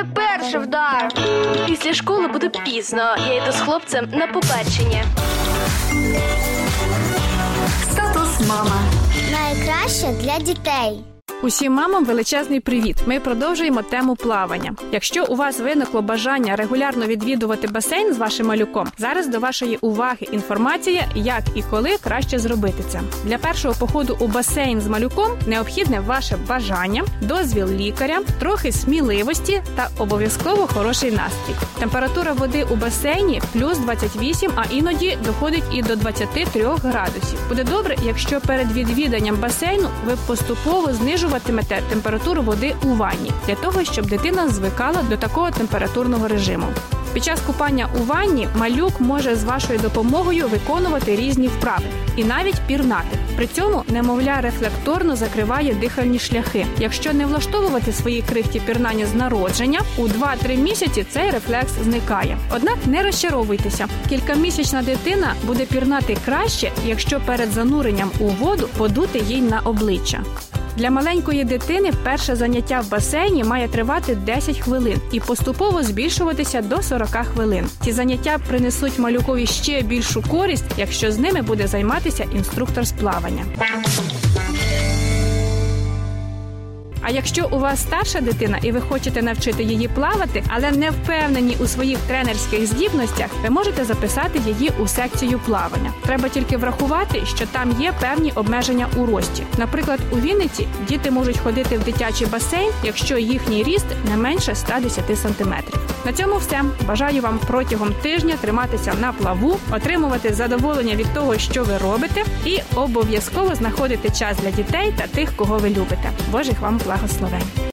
мене перший вдар. Після школи буде пізно. Я йду з хлопцем на побачення. Статус мама. Найкраще для дітей. Усім мамам величезний привіт. Ми продовжуємо тему плавання. Якщо у вас виникло бажання регулярно відвідувати басейн з вашим малюком, зараз до вашої уваги інформація, як і коли краще зробити це. Для першого походу у басейн з малюком необхідне ваше бажання, дозвіл лікаря, трохи сміливості та обов'язково хороший настрій. Температура води у басейні плюс 28, а іноді доходить і до 23 градусів. Буде добре, якщо перед відвіданням басейну ви поступово знижуватимете температуру води у ванні для того, щоб дитина звикала до такого температурного режиму. Під час купання у ванні малюк може з вашою допомогою виконувати різні вправи і навіть пірнати. При цьому немовля рефлекторно закриває дихальні шляхи. Якщо не влаштовувати свої крихті пірнання з народження, у 2-3 місяці цей рефлекс зникає. Однак не розчаровуйтеся. Кількамісячна дитина буде пірнати краще, якщо перед зануренням у воду подути їй на обличчя. Для маленької дитини перше заняття в басейні має тривати 10 хвилин і поступово збільшуватися до 40 хвилин. Ці заняття принесуть малюкові ще більшу користь, якщо з ними буде займатися інструктор з плавання. А якщо у вас старша дитина і ви хочете навчити її плавати, але не впевнені у своїх тренерських здібностях, ви можете записати її у секцію плавання. Треба тільки врахувати, що там є певні обмеження у рості. Наприклад, у Вінниці діти можуть ходити в дитячий басейн, якщо їхній ріст не менше 110 сантиметрів. На цьому все. Бажаю вам протягом тижня триматися на плаву, отримувати задоволення від того, що ви робите, і обов'язково знаходити час для дітей та тих, кого ви любите. Божих вам Jahreslaweng.